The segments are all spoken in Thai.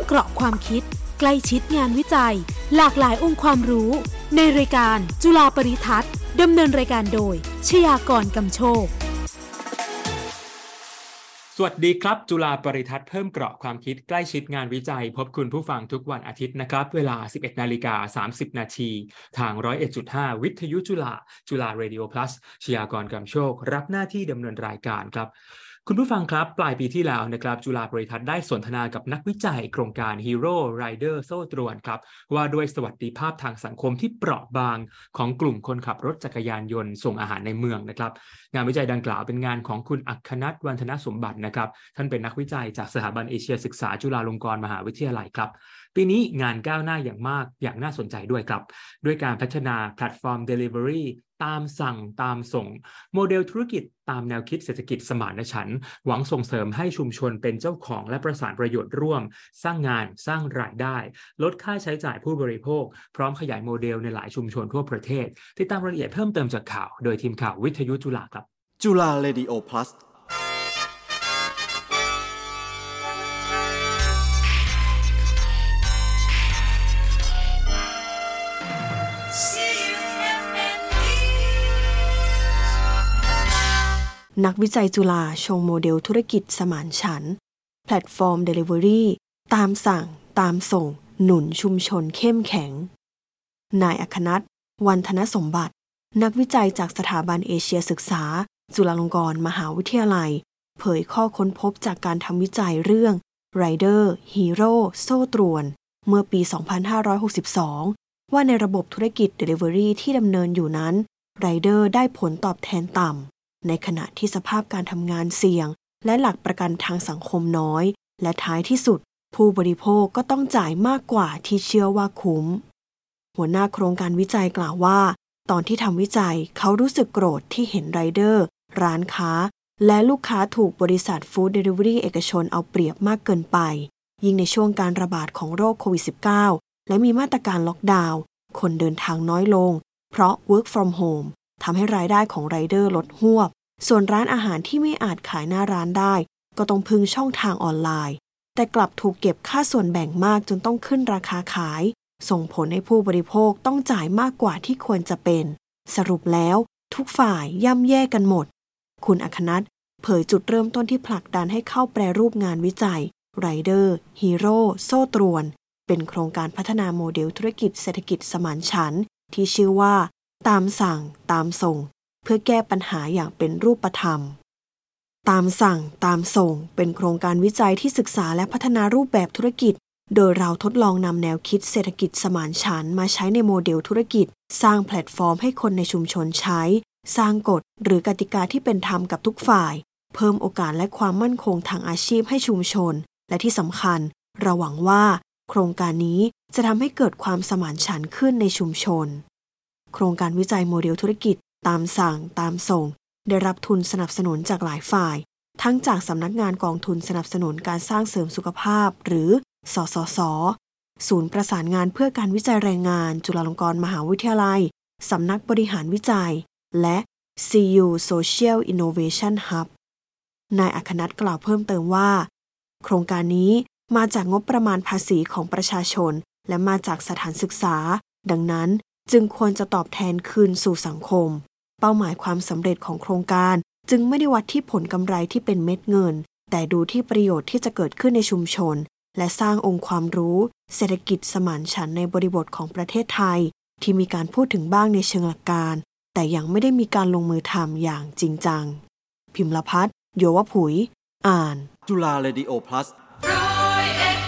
มเกราะความคิด ใกล้ชิดงานวิจัย หลากหลายองค์ความรู้ ในรายการจุฬาปริทัศน์ดำเนินรายการโดย ชยากรกำโชค สวัสดีครับ จุฬาปริทัศน์เพิ่มเกราะความคิดใกล้ชิดงานวิจัย พบคุณผู้ฟังทุกวันอาทิตย์นะครับ เวลา 11นาฬิกา30 นาทีทาง 101.5 วิทยุจุฬาจุฬาเรดิโอ plus ชยากรกำโชค รับหน้าที่ดำเนินรายการครับ คุณผู้ฟังครับ ปลายปีที่แล้วนะครับจุฬาบริทัศน์ได้สนทนากับนักวิจัยโครงการ Hero Rider โซ่ตรวนครับ ว่าด้วยสวัสดิภาพทางสังคมที่เปราะบางของกลุ่มคนขับรถจักรยานยนต์ส่งอาหารในเมืองนะครับ งานวิจัยดังกล่าวเป็นงานของคุณอัคนัทวันธนสมบัตินะครับ ท่านเป็นนักวิจัยจากสถาบันเอเชียศึกษาจุฬาลงกรณ์มหาวิทยาลัยครับปีนี้งานก้าวหน้าอย่างมากอย่างน่าสนใจด้วยครับ ด้วยการพัฒนาแพลตฟอร์ม Delivery ตามสั่งตามส่ง โมเดลธุรกิจตามแนวคิดเศรษฐกิจสมานฉันท์หวังส่งเสริมให้ชุมชนเป็นเจ้าของและประสานประโยชน์ร่วม สร้างงานสร้างรายได้ ลดค่าใช้จ่ายผู้บริโภค พร้อมขยายโมเดลในหลายชุมชนทั่วประเทศ ติดตามรายละเอียดเพิ่มเติมจากข่าว โดยทีมข่าววิทยุจุฬาครับจุฬาเรดิโอ plus นักวิจัยจุฬาชงโมเดลธุรกิจสมานฉันท์แพลตฟอร์ม Delivery ตามสั่ง ตามส่ง หนุนชุมชนเข้มแข็ง นายอรรคณัฐ วันทนะสมบัติ นักวิจัยจากสถาบันเอเชียศึกษา จุฬาลงกรณ์มหาวิทยาลัย เผยข้อค้นพบจากการทำวิจัยเรื่อง Rider Hero โซ่ตรวน เมื่อปี 2562 ว่าในระบบธุรกิจ Delivery ที่ดำเนินอยู่นั้น Rider ได้ผลตอบแทนต่ำ ในขณะที่สภาพการทำงานเสี่ยง และหลักประกันทางสังคมน้อย และท้ายที่สุด ผู้บริโภคก็ต้องจ่ายมากกว่าที่เชื่อว่าคุ้ม หัวหน้าโครงการวิจัยกล่าวว่า ตอนที่ทำวิจัยเขารู้สึกโกรธที่เห็นไรเดอร์ ร้านค้า และลูกค้าถูกบริษัทฟู้ดเดลิเวอรี่เอกชนเอาเปรียบมากเกินไป ยิ่งในช่วงการระบาดของโรคโควิด -19 และมีมาตรการล็อกดาวน์คนเดินทางน้อยลง เพราะ work from home ทำให้รายได้ของไรเดอร์ลดหวบ ส่วนร้านอาหารที่ไม่อาจขายหน้าร้านได้ ก็ต้องพึ่งช่องทางออนไลน์ แต่กลับถูกเก็บค่าส่วนแบ่งมากจนต้องขึ้นราคาขาย ส่งผลให้ผู้บริโภคต้องจ่ายมากกว่าที่ควรจะเป็น สรุปแล้ว ทุกฝ่ายย่ำแย่กันหมด คุณอัคนัทเผยจุดเริ่มต้นที่ผลักดันให้เข้าแปรรูปงานวิจัยไรเดอร์ฮีโร่โซ่ตรวน เป็นโครงการพัฒนาโมเดลธุรกิจเศรษฐกิจสมานฉันท์ที่ชื่อว่า ตามสั่งตามส่ง เพื่อแก้ปัญหาอย่างเป็นรูปธรรม ตามสั่งตามส่งเป็นโครงการวิจัยที่ศึกษาและพัฒนารูปแบบธุรกิจ โดยเราทดลองนำแนวคิดเศรษฐกิจสมานฉันท์มาใช้ในโมเดลธุรกิจ สร้างแพลตฟอร์มให้คนในชุมชนใช้ สร้างกฎหรือกติกาที่เป็นธรรมกับทุกฝ่าย เพิ่มโอกาสและความมั่นคงทางอาชีพให้ชุมชน และที่สำคัญ เราหวังว่า โครงการนี้จะทำให้เกิดความสมานฉันท์ขึ้นในชุมชน โครงการวิจัยโมเดลธุรกิจ ตามสั่ง ตามส่ง ได้รับทุนสนับสนุนจากหลายฝ่าย ทั้งจากสำนักงานกองทุนสนับสนุนการสร้างเสริมสุขภาพ หรือ สสส ศูนย์ประสานงานเพื่อการวิจัยแรงงาน จุฬาลงกรณ์มหาวิทยาลัย สำนักบริหารวิจัย และ CU Social Innovation Hub นายอัคนัทกล่าวเพิ่มเติมว่า โครงการนี้มาจากงบประมาณภาษีของประชาชน และมาจากสถานศึกษา ดังนั้น จึงควรจะตอบแทนคืนสู่สังคม เป้าหมายความสำเร็จของโครงการ จึงไม่ได้วัดที่ผลกำไรที่เป็นเม็ดเงิน แต่ดูที่ประโยชน์ที่จะเกิดขึ้นในชุมชน และสร้างองค์ความรู้ เศรษฐกิจสมานฉันท์ในบริบทของประเทศไทย ที่มีการพูดถึงบ้างในเชิงหลักการ แต่ยังไม่ได้มีการลงมือทำอย่างจริงจัง พิมพ์ละพัฒนโยวผุย อ่าน จุฬาเรดิโอ plus ร้อ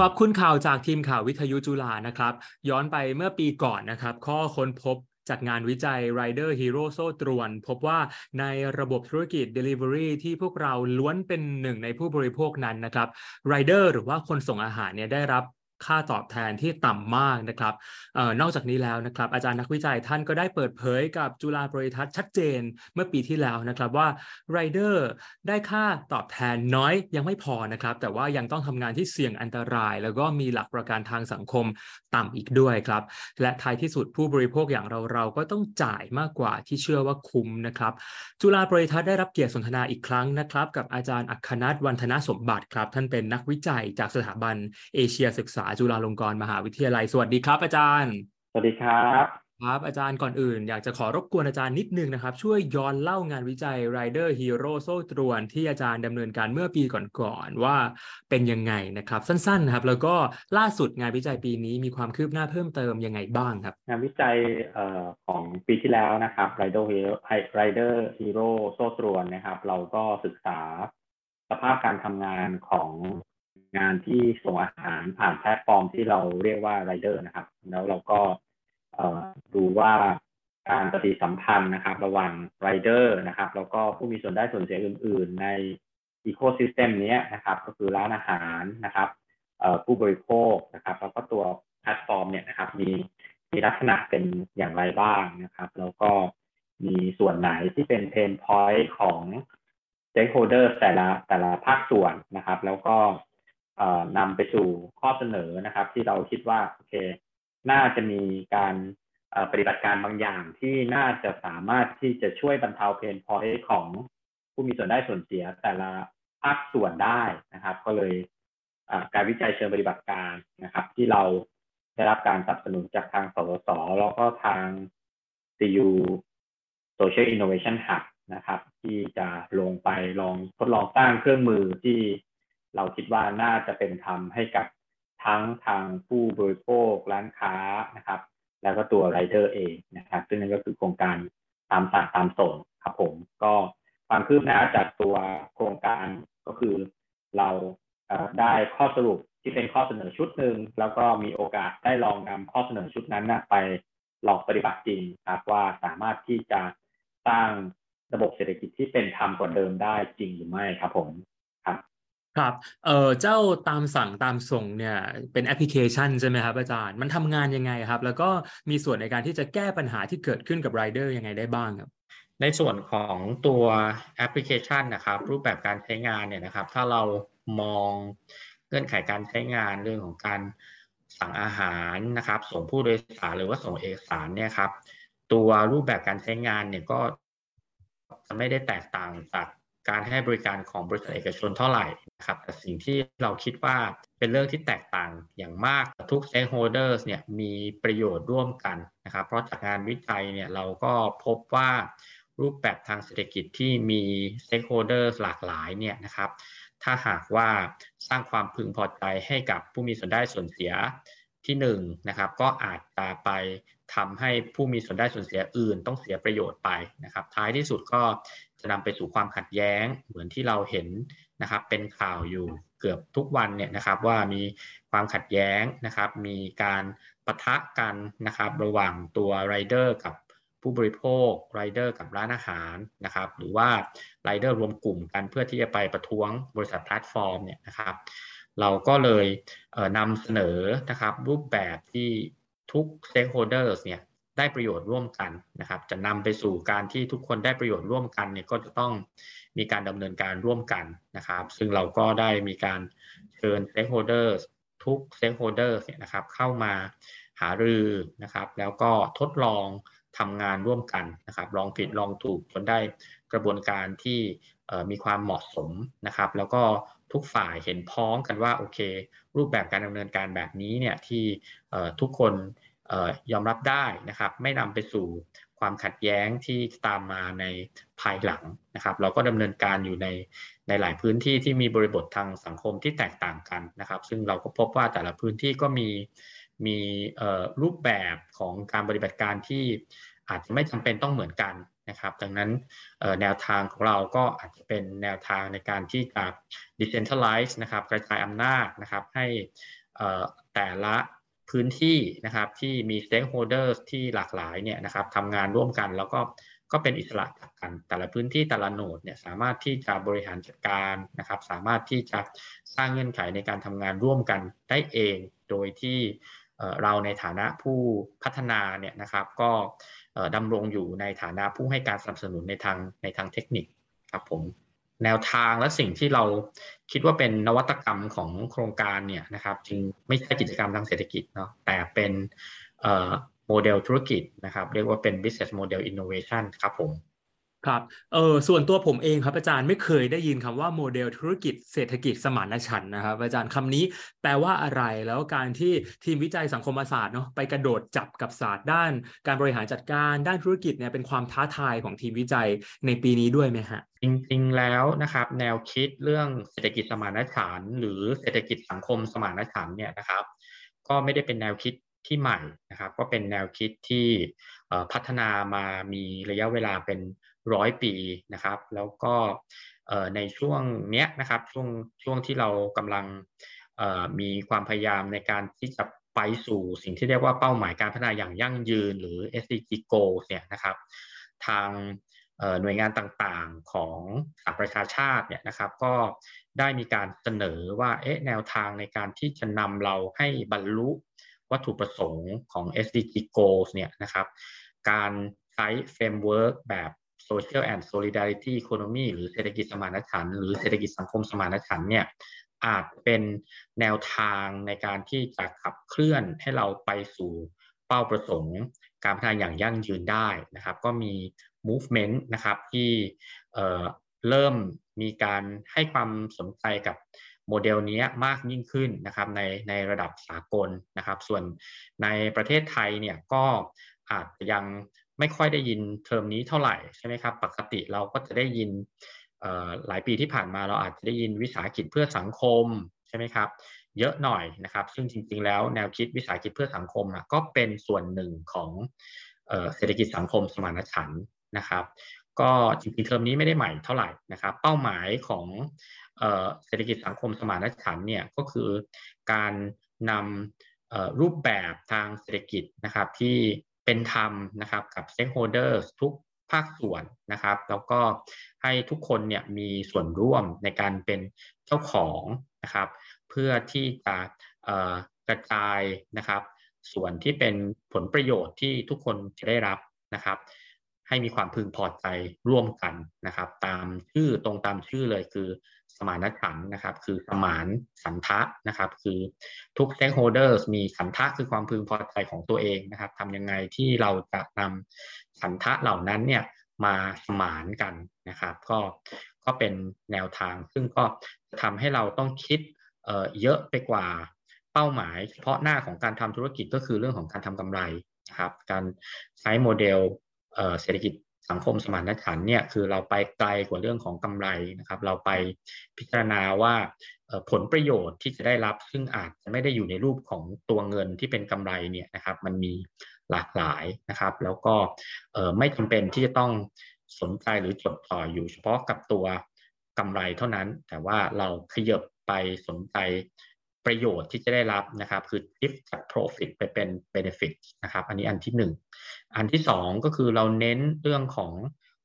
ขอบคุณข่าวจากทีมข่าววิทยุจุฬานะครับ ย้อนไปเมื่อปีก่อนนะครับ ข้อค้นพบจากงานวิจัย Rider Hero โซ่ตรวน พบว่าในระบบธุรกิจ Delivery ที่พวกเราล้วนเป็นหนึ่งในผู้บริโภคนั้นนะครับ Rider หรือว่าคนส่งอาหารเนี่ยได้รับ ค่าตอบแทนที่ต่ำมากนะครับออนอกจากนี้แล้วนะครับ อาจารย์นักวิจัยท่านก็ได้เปิดเผยกับจุฬาบริทัศน์ชัดเจนเมื่อปีที่แล้วนะครับว่าไรเดอร์ได้ค่าตอบแทนน้อยยังไม่พอนะครับ แต่ว่ายังต้องทำงานที่เสี่ยงอันตราย แล้วก็มีหลักประกันทางสังคมต่ำอีกด้วยครับ และท้ายที่สุดผู้บริโภคอย่างเราเราก็ต้องจ่ายมากกว่าที่เชื่อว่าคุ้มนะครับ จุฬาบริทัศน์ได้รับเกียรติสนทนาอีกครั้งนะครับ กับอาจารย์อัครนัทวันธนสมบัติครับ ท่านเป็นนักวิจัยจากสถาบันเอเชียศึกษาจุฬาลงกรณ์มหาวิทยาลัย สวัสดีครับ อาจารย์ สวัสดีครับ ครับ อาจารย์ก่อนอื่น อยากจะขอรบกวนอาจารย์นิดนึงนะครับ ช่วยย้อนเล่างานวิจัย Rider Hero โซ่ตรวนที่อาจารย์ดำเนินการเมื่อปีก่อนๆว่าเป็นยังไงนะครับ สั้นๆนะครับแล้วก็ล่าสุดงานวิจัยปีนี้มีความคืบหน้าเพิ่มเติมยังไงบ้างครับ งานวิจัยเอ่อของปีที่แล้วนะครับ Rider Hero Rider Hero โซ่ตรวนนะครับ เราก็ศึกษาสภาพการทำงานของ งานที่ส่งอาหารผ่านแพลตฟอร์มที่เราเรียกว่า Rider นะครับ แล้วเราก็ดูว่าการปฏิสัมพันธ์นะครับ ระหว่าง Rider นะครับ แล้วก็ผู้มีส่วนได้ส่วนเสียอื่น ๆ ในอีโค y ิสเต็มนี้นะครับ ก็คือร้านอาหารนะครับผู้บริโภคนะครับ แล้วก็ตัวแพลตฟอร์มเนี่ยนะครับ มีมีลักษณะเป็นอย่างไรบ้างนะครับ แล้วก็มีส่วนไหนที่เป็น pain point ของ stakeholder แต่ละแต่ละภาคส่วนนะครับ แล้วก็ นำไปสู่ข้อเสนอนะครับ ที่เราคิดว่าโอเค น่าจะมีการปฏิบัติการบางอย่างที่น่าจะสามารถที่จะช่วยบรรเทา pain point ของผู้มีส่วนได้ส่วนเสียแต่ละภาคส่วนได้นะครับ ก็เลยการวิจัยเชิงปฏิบัติการนะครับ ที่เราได้รับการสนับสนุนจากทางสสสแล้วก็ทาง CU Social Innovation Hub นะครับ ที่จะลงไปลองทดลองสร้างเครื่องมือที่ เราคิดว่าน่าจะเป็นธรรมให้กับทั้งทางผู้บริโภคร้านค้านะครับ แล้วก็ตัวไรเดอร์เองนะครับ ซึ่งนั่นก็คือโครงการตามสั่งตามส่งครับผมก็ความคืบหน้าจากตัวโครงการก็คือเราได้ข้อสรุปที่เป็นข้อเสนอชุดหนึ่งแล้วก็มีโอกาสได้ลองนำข้อเสนอชุดนั้นนะไปลองปฏิบัติจริงครับว่าสามารถที่จะสร้างระบบเศรษฐกิจที่เป็นธรรมกว่าเดิมได้จริงหรือไม่ครับผม ครับ เอ่อเจ้าตามสั่งตามส่งเนี่ยเป็นแอปพลิเคชันใช่ไหมครับอาจารย์ มันทำงานยังไงครับ แล้วก็มีส่วนในการที่จะแก้ปัญหาที่เกิดขึ้นกับไรเดอร์ยังไงได้บ้างครับ ในส่วนของตัวแอปพลิเคชันนะครับ รูปแบบการใช้งานเนี่ยนะครับ ถ้าเรามองเงื่อนไขการใช้งานเรื่องของการสั่งอาหารนะครับ ส่งผู้โดยสารหรือว่าส่งเอกสารเนี่ยครับ ตัวรูปแบบการใช้งานเนี่ยก็จะไม่ได้แตกต่างจาก การให้บริการของบริษัทเอกชนเท่าไหร่นะครับแต่สิ่งที่เราคิดว่าเป็นเรื่องที่แตกต่างอย่างมากทุก stakeholders เนี่ยมีประโยชน์ร่วมกันนะครับเพราะจากงานวิจัยเนี่ยเราก็พบว่ารูปแบบทางเศรษฐกิจที่มี stakeholders หลากหลายเนี่ยนะครับ ถ้าหากว่าสร้างความพึงพอใจให้กับผู้มีส่วนได้ส่วนเสียที่1นงนะครับก็อาจจะไปทำให้ผู้มีส่วนได้ส่วนเสียอื่น ต้องเสียประโยชน์ไปนะครับ ท้ายที่สุดก็ จะนำไปสู่ความขัดแย้งเหมือนที่เราเห็นนะครับ เป็นข่าวอยู่เกือบทุกวันเนี่ยนะครับ ว่ามีความขัดแย้งนะครับ มีการปะทะกันนะครับ ระหว่างตัวไรเดอร์กับผู้บริโภคไรเดอร์กับร้านอาหารนะครับ หรือว่าไรเดอร์รวมกลุ่มกันเพื่อที่จะไปประท้วงบริษัทแพลตฟอร์มเนี่ยนะครับ เราก็เลยนำเสนอนะครับรูปแบบที่ทุก stakeholders เนี่ย ได้ประโยชน์ร่วมกันนะครับ จะนำไปสู่การที่ทุกคนได้ประโยชน์ร่วมกันเนี่ยก็จะต้องมีการดำเนินการร่วมกันนะครับ ซึ่งเราก็ได้มีการเชิญ stakeholders ทุก stakeholders เนี่ยนะครับเข้ามาหารือนะครับ แล้วก็ทดลองทำงานร่วมกันนะครับ ลองผิดลองถูกจนได้กระบวนการที่มีความเหมาะสมนะครับ แล้วก็ทุกฝ่ายเห็นพ้องกันว่าโอเค รูปแบบการดำเนินการแบบนี้เนี่ยที่ทุกคน ยอมรับได้นะครับ ไม่นำไปสู่ความขัดแย้งที่ตามมาในภายหลังนะครับ เราก็ดำเนินการอยู่ในในหลายพื้นที่ที่มีบริบททางสังคมที่แตกต่างกันนะครับ ซึ่งเราก็พบว่าแต่ละพื้นที่ก็มีมีรูปแบบของการปฏิบัติการที่อาจจะไม่จำเป็นต้องเหมือนกันนะครับ ดังนั้นแนวทางของเราก็อาจจะเป็นแนวทางในการที่จะ decentralize นะครับ กระจายอำนาจนะครับให้แต่ละ พื้นที่นะครับที่มี stakeholders ที่หลากหลายเนี่ยนะครับทำงานร่วมกันแล้วก็ก็เป็นอิสระจากกัน แต่ละพื้นที่แต่ละโหนดเนี่ยสามารถที่จะบริหารจัดการนะครับ สามารถที่จะสร้างเงื่อนไขในการทำงานร่วมกันได้เอง โดยที่เราในฐานะผู้พัฒนาเนี่ยนะครับก็ดำรงอยู่ในฐานะผู้ให้การสนับสนุนในทางในทางเทคนิคครับผม แนวทางและสิ่งที่เราคิดว่าเป็นนวัตกรรมของโครงการเนี่ยนะครับจึงไม่ใช่กิจกรรมทางเศรษฐกิจเนาะแต่เป็นโมเดลธุรกิจนะครับ เรียกว่าเป็น business model innovation ครับผม ครับ เออส่วนตัวผมเองครับอาจารย์ไม่เคยได้ยินคำว่าโมเดลธุรกิจเศรษฐกิจสมานฉันท์นะครับ อาจารย์คำนี้แปลว่าอะไรแล้วการที่ทีมวิจัยสังคมศาสตร์เนาะไปกระโดดจับกับศาสตร์ด้าน การบริหารจัดการด้านธุรกิจเนี่ยเป็นความท้าทายของทีมวิจัยในปีนี้ด้วยไหมฮะจริงๆแล้วนะครับแนวคิดเรื่องเศรษฐกิจสมานฉันท์หรือเศรษฐกิจสังคมสมานฉันท์เนี่ยนะครับ ก็ไม่ได้เป็นแนวคิดที่ใหม่นะครับ ก็เป็นแนวคิดที่พัฒนามามีระยะเวลาเป็น ร้อยปีนะครับ แล้วก็ในช่วงเนี้ยนะครับช่วงช่วงที่เรากำลังมีความพยายามในการที่จะไปสู่สิ่งที่เรียกว่าเป้าหมายการพัฒนาอย่างยั่งยืนหรือ SDG goals เนี่ยนะครับทางหน่วยงานต่างๆของสหประชาชาติเนี่ยนะครับ ก็ได้มีการเสนอว่าเอ๊ะแนวทางในการที่จะนำเราให้บรรลุวัตถุประสงค์ของ SDG goals เนี่ยนะครับ การใช้ framework แบบ social and solidarity economy หรือเศรษฐกิจสมานฉันท์หรือเศรษฐกิจสังคมสมานฉันท์เนี่ยอาจเป็นแนวทางในการที่จะขับเคลื่อนให้เราไปสู่เป้าประสงค์การพัฒนาอย่างยั่งยืนได้นะครับ ก็มี movement นะครับที่เริ่มมีการให้ความสนใจกับโมเดลนี้มากยิ่งขึ้นนะครับในในระดับสากลนะครับ ส่วนในประเทศไทยเนี่ยก็อาจจะยัง ไม่ค่อยได้ยินเทอมนี้เท่าไหร่ใช่ไหมครับปกติเราก็จะได้ยินหลายปีที่ผ่านมาเราอาจจะได้ยินวิสาหกิจเพื่อสังคมใช่ไหมครับเยอะหน่อยนะครับซึ่งจริง ๆ แล้วแนวคิดวิสาหกิจเพื่อสังคมก็เป็นส่วนหนึ่งของเศรษฐกิจสังคมสมานฉันท์นะครับก็จริงๆเทอมนี้ไม่ได้ใหม่เท่าไหร่นะครับเป้าหมายของเศรษฐกิจสังคมสมานฉันท์เนี่ยก็คือการนำรูปแบบทางเศรษฐกิจนะครับที่ เป็นธรรมนะครับกับ stakeholders ทุกภาคส่วนนะครับ แล้วก็ให้ทุกคนเนี่ยมีส่วนร่วมในการเป็นเจ้าของนะครับ เพื่อที่จะกระจายนะครับ ส่วนที่เป็นผลประโยชน์ที่ทุกคนจะได้รับนะครับ ให้มีความพึงพอใจร่วมกันนะครับ ตามชื่อตรงตามชื่อเลยคือ สมานฉันนะครับ คือสมานสันทะนะครับ คือทุก stakeholders มีสันทะคือความพึงพอใจของตัวเองนะครับทำยังไงที่เราจะนำสันทะเหล่านั้นเนี่ยมาสมานกันนะครับ ก็ก็เป็นแนวทาง ซึ่งก็ทำให้เราต้องคิดเเยอะไปกว่าเป้าหมายเฉพาะหน้าของการทำธุรกิจก็คือเรื่องของการทำกำไรนะครับ การใช้โมเดลเศรษฐกิจ สังคมสมานฉันเนี่ยคือเราไปไกลกว่าเรื่องของกำไรนะครับ เราไปพิจารณาว่าผลประโยชน์ที่จะได้รับซึ่งอาจจะไม่ได้อยู่ในรูปของตัวเงินที่เป็นกำไรเนี่ยนะครับมันมีหลากหลายนะครับ แล้วก็ไม่จำเป็นที่จะต้องสนใจหรือจดจ่ออยู่เฉพาะกับตัวกำไรเท่านั้น แต่ว่าเราขยับไปสนใจ ประโยชน์ที่จะได้รับนะครับ คือ shift จาก profit ไปเป็น benefit นะครับ อันนี้อันที่หนึ่งอันที่สองก็คือเราเน้นเรื่องของ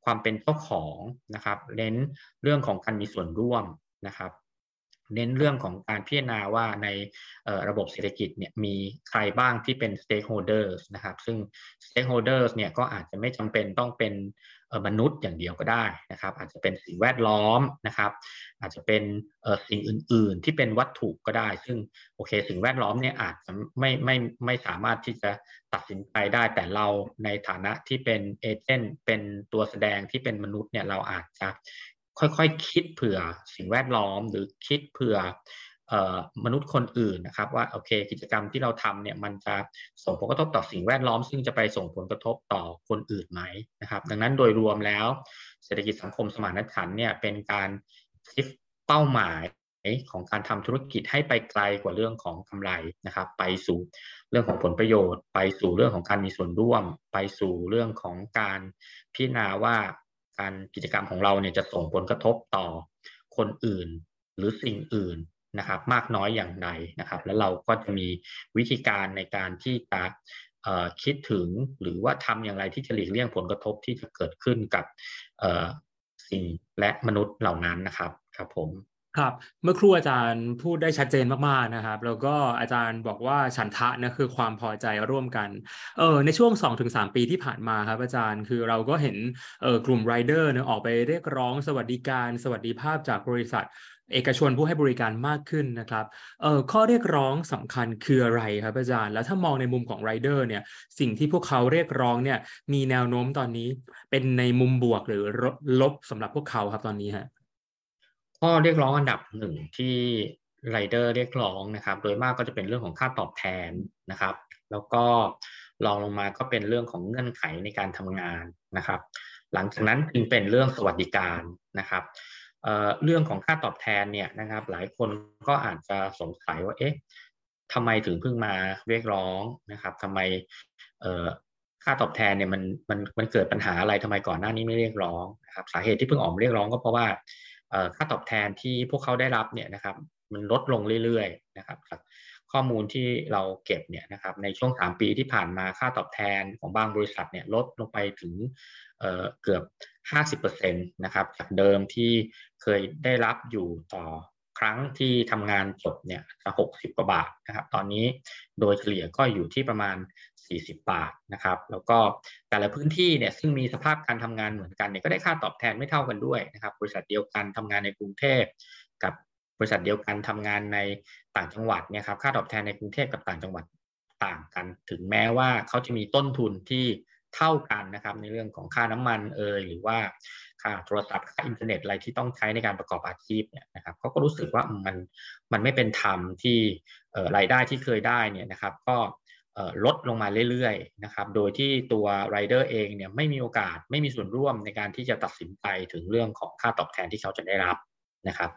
ความเป็นเจ้าของนะครับ เน้นเรื่องของการมีส่วนร่วมนะครับ เน้นเรื่องของการพิจารณาว่าในระบบเศรษฐกิจเนี่ยมีใครบ้างที่เป็น stakeholders นะครับ ซึ่ง stakeholders เนี่ยก็อาจจะไม่จำเป็นต้องเป็นมนุษย์อย่างเดียวก็ได้นะครับ อาจจะเป็นสิ่งแวดล้อมนะครับ อาจจะเป็นสิ่งอื่น ๆ ที่เป็นวัตถุก็ได้ ซึ่งโอเค สิ่งแวดล้อมเนี่ยอาจจะไม่ไม่ไม่สามารถที่จะตัดสินใจได้แต่เราในฐานะที่เป็นเอเจนต์เป็นตัวแสดงที่เป็นมนุษย์เนี่ยเราอาจจะ ค่อยๆคคิดเผื่อสิ่งแวดล้อม หรือคิดเผื่อมนุษย์คนอื่นนะครับว่าโอเคกิจกรรมที่เราทำเนี่ยมันจะส่งผลกระทบต่อสิ่งแวดล้อม ซึ่งจะไปส่งผลกระทบต่อคนอื่นไหมนะครับ ดังนั้นโดยรวมแล้ว เศรษฐกิจสังคมสมานฉันเนี่ยเป็นการคิดเป้าหมายของการทำธุรกิจให้ไปไกลกว่าเรื่องของกำไรนะครับ ไปสู่เรื่องของผลประโยชน์ ไปสู่เรื่องของการมีส่วนร่วม ไปสู่เรื่องของการพิจารณาว่า การกิจกรรมของเราเนี่ยจะส่งผลกระทบต่อคนอื่นหรือสิ่งอื่นนะครับมากน้อยอย่างไรนะครับ แล้วเราก็จะมีวิธีการในการที่จะคิดถึงหรือว่าทำอย่างไรที่จะหลีกเลี่ยงผลกระทบที่จะเกิดขึ้นกับสิ่งและมนุษย์เหล่านั้นนะครับครับผม ครับ เมื่อครู่อาจารย์พูดได้ชัดเจนมากๆนะครับ แล้วก็อาจารย์บอกว่าฉันทะนะคือความพอใจร่วมกันเออในช่วง 2-3 ปีที่ผ่านมาครับอาจารย์คือเราก็เห็นเออกลุ่มไรเดอร์เนี่ยออกไปเรียกร้องสวัสดิการ สวัสดิภาพจากบริษัทเอกชนผู้ให้บริการมากขึ้นนะครับเอ่อข้อเรียกร้องสำคัญคืออะไรครับอาจารย์ แล้วถ้ามองในมุมของไรเดอร์เนี่ย สิ่งที่พวกเขาเรียกร้องเนี่ย มีแนวโน้มตอนนี้เป็นในมุมบวกหรือลบสำหรับพวกเขาครับตอนนี้ฮะ ข้อเรียกร้องอันดับหนึ่งที่ไรเดอร์เรียกร้องนะครับ โดยมากก็จะเป็นเรื่องของค่าตอบแทนนะครับ แล้วก็รองลงมาก็เป็นเรื่องของเงื่อนไขในการทำงานนะครับ หลังจากนั้นจึงเป็นเรื่องสวัสดิการนะครับเเรื่องของค่าตอบแทนเนี่ยนะครับ หลายคนก็อาจจะสงสัยว่าเอ๊ะทำไมถึงเพิ่งมาเรียกร้องนะครับทำไมค่าตอบแทนเนี่ยมันมันมันเกิดปัญหาอะไรทำไมก่อนหน้านี้ไม่เรียกร้องนะครับ สาเหตุที่เพิ่งออกมาเรียกร้องก็เพราะว่า ค่าตอบแทนที่พวกเขาได้รับเนี่ยนะครับมันลดลงเรื่อยๆนะครับข้อมูลที่เราเก็บเนี่ยนะครับในช่วง 3 ปีที่ผ่านมาค่าตอบแทนของบางบริษัทเนี่ยลดลงไปถึงเเกือบ 50%นะครับจากเดิมที่เคยได้รับอยู่ต่อครั้งที่ทำงานจบเนี่ยจะ60กว่าบาทนะครับ ตอนนี้โดยเฉลี่ยก็อยู่ที่ประมาณ 40 บาทนะครับ แล้วก็แต่ละพื้นที่เนี่ยซึ่งมีสภาพการทำงานเหมือนกันเนี่ยก็ได้ค่าตอบแทนไม่เท่ากันด้วยนะครับ บริษัทเดียวกันทำงานในกรุงเทพกับบริษัทเดียวกันทำงานในต่างจังหวัดเนี่ยครับค่าตอบแทนในกรุงเทพกับต่างจังหวัดต่างกัน ถึงแม้ว่าเขาจะมีต้นทุนที่เท่ากันนะครับในเรื่องของค่าน้ำมันเอ่ยหรือว่าค่าโทรศัพท์ค่าอินเทอร์เน็ตอะไรที่ต้องใช้ในการประกอบอาชีพเนี่ยนะครับเขาก็รู้สึกว่ามันมันไม่เป็นธรรมที่รายได้ที่เคยได้เนี่ยนะครับ ก็ ลดลงมาเรื่อยๆนะครับ โดยที่ตัวไรเดอร์เองเนี่ยไม่มีโอกาสไม่มีส่วนร่วมในการที่จะตัดสินใจถึงเรื่องของค่าตอบแทนที่เขาจะได้รับนะครับ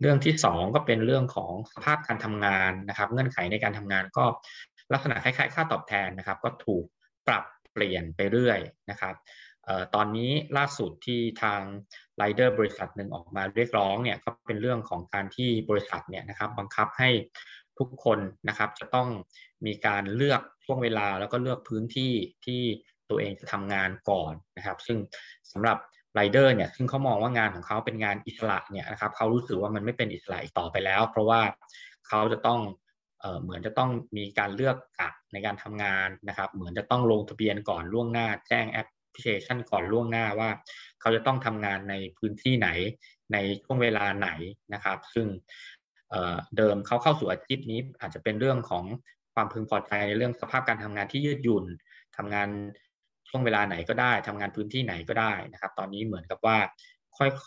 เรื่องที่ 2 ก็เป็นเรื่องของสภาพการทำงานนะครับ เงื่อนไขในการทำงานก็ลักษณะคล้ายๆ ค่าตอบแทนนะครับ ก็ถูกปรับเปลี่ยนไปเรื่อยนะครับตอนนี้ล่าสุดที่ทางไรเดอร์บริษัทหนึ่งออกมาเรียกร้องเนี่ยก็เป็นเรื่องของการที่บริษัทเนี่ยนะครับบังคับให้ ทุกคนนะครับจะต้องมีการเลือกช่วงเวลาแล้วก็เลือกพื้นที่ที่ตัวเองจะทำงานก่อนนะครับ ซึ่งสำหรับไรเดอร์เนี่ยซึ่งเขามองว่างานของเขาเป็นงานอิสระเนี่ยนะครับเขารู้สึกว่ามันไม่เป็นอิสระอีกต่อไปแล้ว เพราะว่าเขาจะต้องเออเหมือนจะต้องมีการเลือกกะในการทำงานนะครับ เหมือนจะต้องลงทะเบียนก่อนล่วงหน้า แจ้งแอปพลิเคชันก่อนล่วงหน้าว่า เขาจะต้องทำงานในพื้นที่ไหนในช่วงเวลาไหนนะครับ ซึ่ง เดิมเขาเข้าสู่อาชีพนี้ อาจจะเป็นเรื่องของความพึงพอใจในเรื่องสภาพการทำงานที่ยืดหยุ่นทำงานช่วงเวลาไหนก็ได้ทำงานพื้นที่ไหนก็ได้นะครับ ตอนนี้เหมือนกับว่า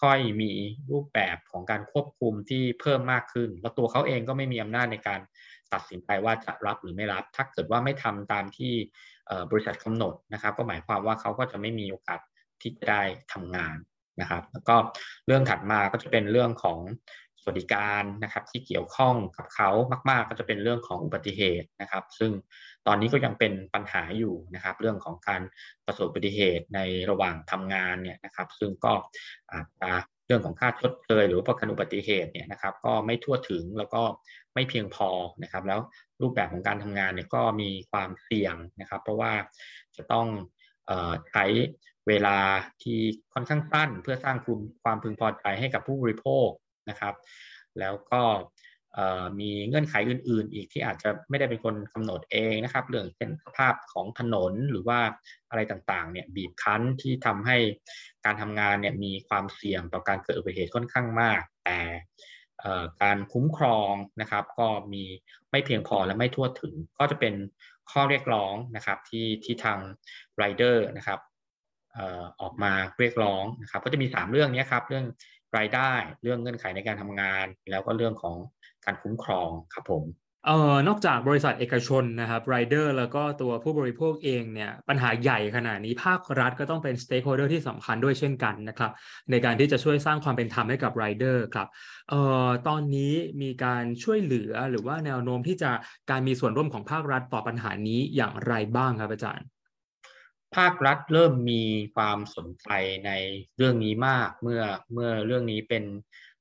ค่อยๆมีรูปแบบของการควบคุมที่เพิ่มมากขึ้น แล้วตัวเขาเองก็ไม่มีอำนาจในการตัดสินใจว่าจะรับหรือไม่รับ ถ้าเกิดว่าไม่ทำตามที่บริษัทกำหนดนะครับ ก็หมายความว่าเขาก็จะไม่มีโอกาสที่จะได้ทำงานนะครับ แล้วก็เรื่องถัดมาก็จะเป็นเรื่องของ สวัสดิการนะครับที่เกี่ยวข้องกับเขามาก ๆ ก็จะเป็นเรื่องของอุบัติเหตุนะครับ ซึ่งตอนนี้ก็ยังเป็นปัญหาอยู่นะครับ เรื่องของการประสบอุบัติเหตุในระหว่างทำงานเนี่ยนะครับ ซึ่งก็อาจจะเรื่องของค่าชดเชยหรือประกันอุบัติเหตุเนี่ยนะครับ ก็ไม่ทั่วถึงแล้วก็ไม่เพียงพอนะครับ แล้วรูปแบบของการทำงานเนี่ยก็มีความเสี่ยงนะครับ เพราะว่าจะต้องใช้เวลาที่ค่อนข้างสั้นเพื่อสร้างความพึงพอใจให้กับผู้บริโภค นะครับ แล้วก็มีเงื่อนไขอื่น ๆ อีกที่อาจจะไม่ได้เป็นคนกำหนดเองนะครับ เรื่องเช่นสภาพของถนนหรือว่าอะไรต่างๆเนี่ยบีบคั้นที่ทำให้การทำงานเนี่ยมีความเสี่ยงต่อการเกิดอุบัติเหตุค่อนข้างมาก แต่การคุ้มครองนะครับ ก็มีไม่เพียงพอและไม่ทั่วถึง ก็จะเป็นข้อเรียกร้องนะครับที่ที่ทางไรเดอร์นะครับออกมาเรียกร้องนะครับ ก็จะมี 3 เรื่องนี้ครับ เรื่อง รายได้เรื่องเงื่อนไขในการทำงาน แล้วก็เรื่องของการคุ้มครองครับผมเอ่อนอกจากบริษัทเอกชนนะครับไรเดอร์แล้วก็ตัวผู้บริโภคเองเนี่ยปัญหาใหญ่ขนาดนี้ภาครัฐก็ต้องเป็น stakeholder ที่สำคัญด้วยเช่นกันนะครับในการที่จะช่วยสร้างความเป็นธรรมให้กับไรเดอร์ครับเอ่อตอนนี้มีการช่วยเหลือหรือว่าแนวโน้มที่จะการมีส่วนร่วมของภาครัฐต่อปัญหานี้อย่างไรบ้างครับอาจารย์ ภาครัฐเริ่มมีความสนใจในเรื่องนี้มากเมื่อเมื่อเรื่องนี้เป็น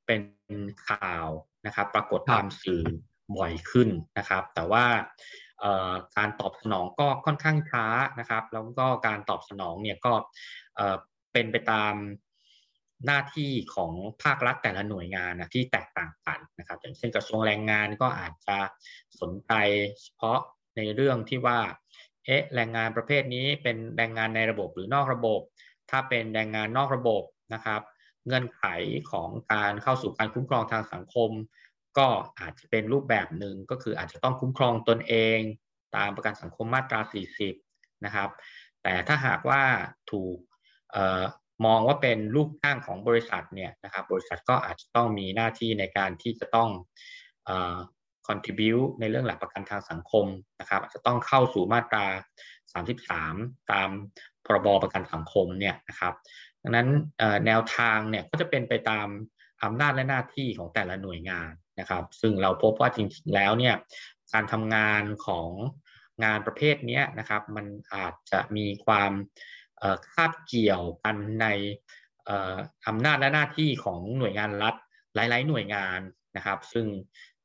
เป็นข่าวนะครับ ปรากฏตามสื่อบ่อยขึ้นนะครับ แต่ว่าการตอบสนองก็ค่อนข้างช้านะครับ แล้วก็การตอบสนองเนี่ยก็เป็นไปตามหน้าที่ของภาครัฐแต่ละหน่วยงานนะที่แตกต่างกันนะครับ อย่างเช่นกระทรวงแรงงานก็อาจจะสนใจเฉพาะในเรื่องที่ว่า เอ๊ะแรงงานประเภทนี้เป็นแรงงานในระบบหรือนอกระบบ ถ้าเป็นแรงงานนอกระบบนะครับ เงื่อนไขของการเข้าสู่การคุ้มครองทางสังคม ก็อาจจะเป็นรูปแบบหนึ่งก็คืออาจจะต้องคุ้มครองตนเอง ตามประกันสังคมมาตรา 40 นะครับ แต่ถ้าหากว่าถูกมองว่าเป็นลูกจ้างของบริษัทเนี่ยนะครับบริษัทก็อาจจะต้องมีหน้าที่ในการที่จะต้อง contribute ในเรื่องหลักประกันทางสังคมนะครับอาจจะต้องเข้าสู่มาตรา 33 ตามพรบประกันสังคมเนี่ยนะครับดังนั้นแนวทางเนี่ยก็จะเป็นไปตามอำนาจและหน้าที่ของแต่ละหน่วยงานนะครับ ซึ่งเราพบว่าจริงๆแล้วเนี่ยการทำงานของงานประเภทนี้นะครับ มันอาจจะมีความคาบเกี่ยวกันในอำนาจและหน้าที่ของหน่วยงานรัฐหลาย ๆ หน่วยงานนะครับ ซึ่ง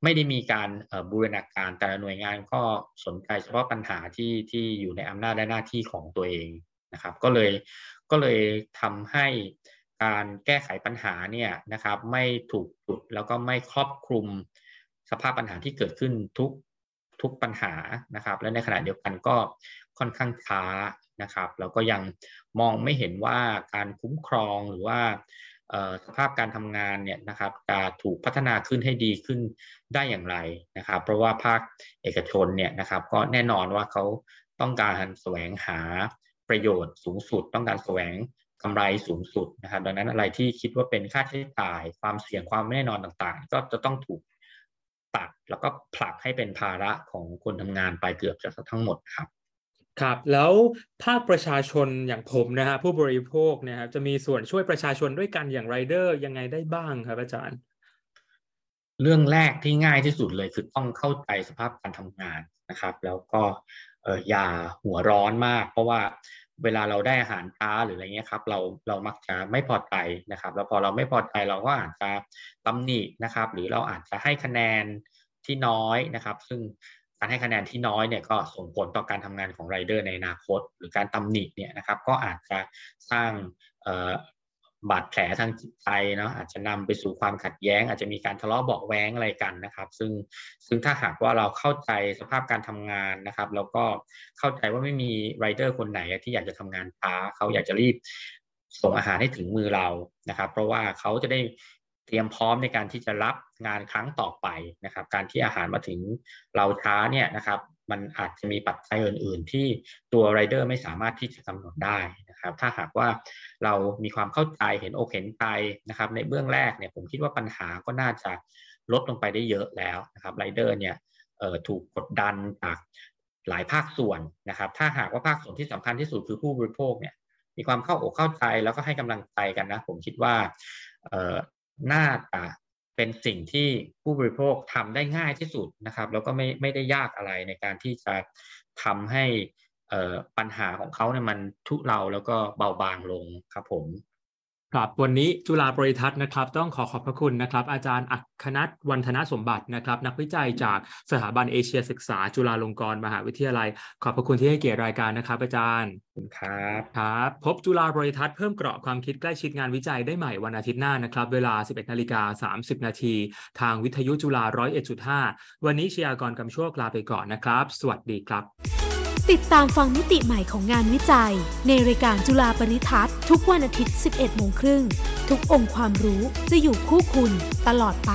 ไม่ได้มีการบูรณาการแต่ละหน่วยงานก็สนใจเฉพาะปัญหาที่ที่อยู่ในอำนาจและหน้าที่ของตัวเองนะครับ ก็เลยก็เลยทำให้การแก้ไขปัญหาเนี่ยนะครับ ไม่ถูกจุดแล้วก็ไม่ครอบคลุมสภาพปัญหาที่เกิดขึ้นทุกทุกปัญหานะครับ และในขณะเดียวกันก็ค่อนข้างช้านะครับ แล้วก็ยังมองไม่เห็นว่าการคุ้มครองหรือว่า สภาพการทำงานเนี่ยนะครับจะถูกพัฒนาขึ้นให้ดีขึ้นได้อย่างไรนะครับ เพราะว่าภาคเอกชนเนี่ยนะครับก็แน่นอนว่าเขาต้องการแสวงหาประโยชน์สูงสุด ต้องการแสวงกำไรสูงสุดนะครับ ดังนั้นอะไรที่คิดว่าเป็นค่าใช้จ่าย ความเสี่ยงความไม่แน่นอนต่างๆ ก็จะต้องถูกตัดแล้วก็ผลักให้เป็นภาระของคนทำงานไปเกือบจะทั้งหมดครับ ครับแล้วภาคประชาชนอย่างผมนะฮะผู้บริโภคเนี่ยครับจะมีส่วนช่วยประชาชนด้วยกันอย่างไรเดอร์ยังไงได้บ้างครับอาจารย์ เรื่องแรกที่ง่ายที่สุดเลยคือต้องเข้าใจสภาพการทำงานนะครับ แล้วก็เอออย่าหัวร้อนมาก เพราะว่าเวลาเราได้อาหารช้าหรืออะไรเงี้ยครับเราเรามักจะไม่พอใจนะครับ แล้วพอเราไม่พอใจเราก็อาจจะตำหนินะครับ หรือเราอาจจะให้คะแนนที่น้อยนะครับ ซึ่ง การให้คะแนนที่น้อยเนี่ยก็ส่งผลต่อการทำงานของไรเดอร์ในอนาคต หรือการตำหนิเนี่ยนะครับก็อาจจะสร้างบาดแผลทางจิตใจเนาะอาจจะนำไปสู่ความขัดแย้ง อาจจะมีการทะเลาะเบาแว้งอะไรกันนะครับ ซึ่งซึ่งถ้าหากว่าเราเข้าใจสภาพการทำงานนะครับ แล้วก็เข้าใจว่าไม่มีไรเดอร์คนไหนที่อยากจะทำงานช้าเขาอยากจะรีบส่งอาหารให้ถึงมือเรานะครับ เพราะว่าเขาจะได้ เตรียมพร้อมในการที่จะรับงานครั้งต่อไปนะครับ การที่อาหารมาถึงเราช้าเนี่ยนะครับมันอาจจะมีปัจจัยอื่น ๆ ที่ตัวไรเดอร์ไม่สามารถที่จะกำหนดได้นะครับ ถ้าหากว่าเรามีความเข้าใจเห็นอกเห็นใจนะครับ ในเบื้องแรกเนี่ยผมคิดว่าปัญหาก็น่าจะลดลงไปได้เยอะแล้วนะครับไรเดอร์เนี่ยถูกกดดันจากหลายภาคส่วนนะครับ ถ้าหากว่าภาคส่วนที่สำคัญที่สุดคือผู้บริโภคเนี่ย มีความเข้าอกเข้าใจแล้วก็ให้กำลังใจกันนะ ผมคิดว่า น่าจะเป็นสิ่งที่ผู้บริโภคทำได้ง่ายที่สุดนะครับ แล้วก็ไม่ไม่ได้ยากอะไรในการที่จะทำให้ปัญหาของเขาเนี่ยมันทุเลาแล้วก็เบาบางลงครับผม ครับวันนี้จุฬาบริทัศน์นะครับ ต้องขอขอบพระคุณนะครับ อาจารย์อัคนัทวันธนสมบัตินะครับ นักวิจัยจากสถาบันเอเชียศึกษา จุฬาลงกรณ์มหาวิทยาลัย ขอบพระคุณที่ให้เกียรติรายการนะครับ อาจารย์ครับครับพบจุฬาบริทัศน์เพิ่มเกราะความคิดใกล้ชิดงานวิจัยได้ใหม่วันอาทิตย์หน้านะครับ เวลา 11นาฬิกา30 นาทีทางวิทยุจุฬา101.5 วันนี้เชียร์กรกำโชคลาไปก่อนนะครับ สวัสดีครับ ติดตามฟังมิติใหม่ของงานวิจัย ในรายการจุฬาปริทัศน์ทุกวันอาทิตย์ 11 โมงครึ่ง ทุกองค์ความรู้จะอยู่คู่คุณตลอดไป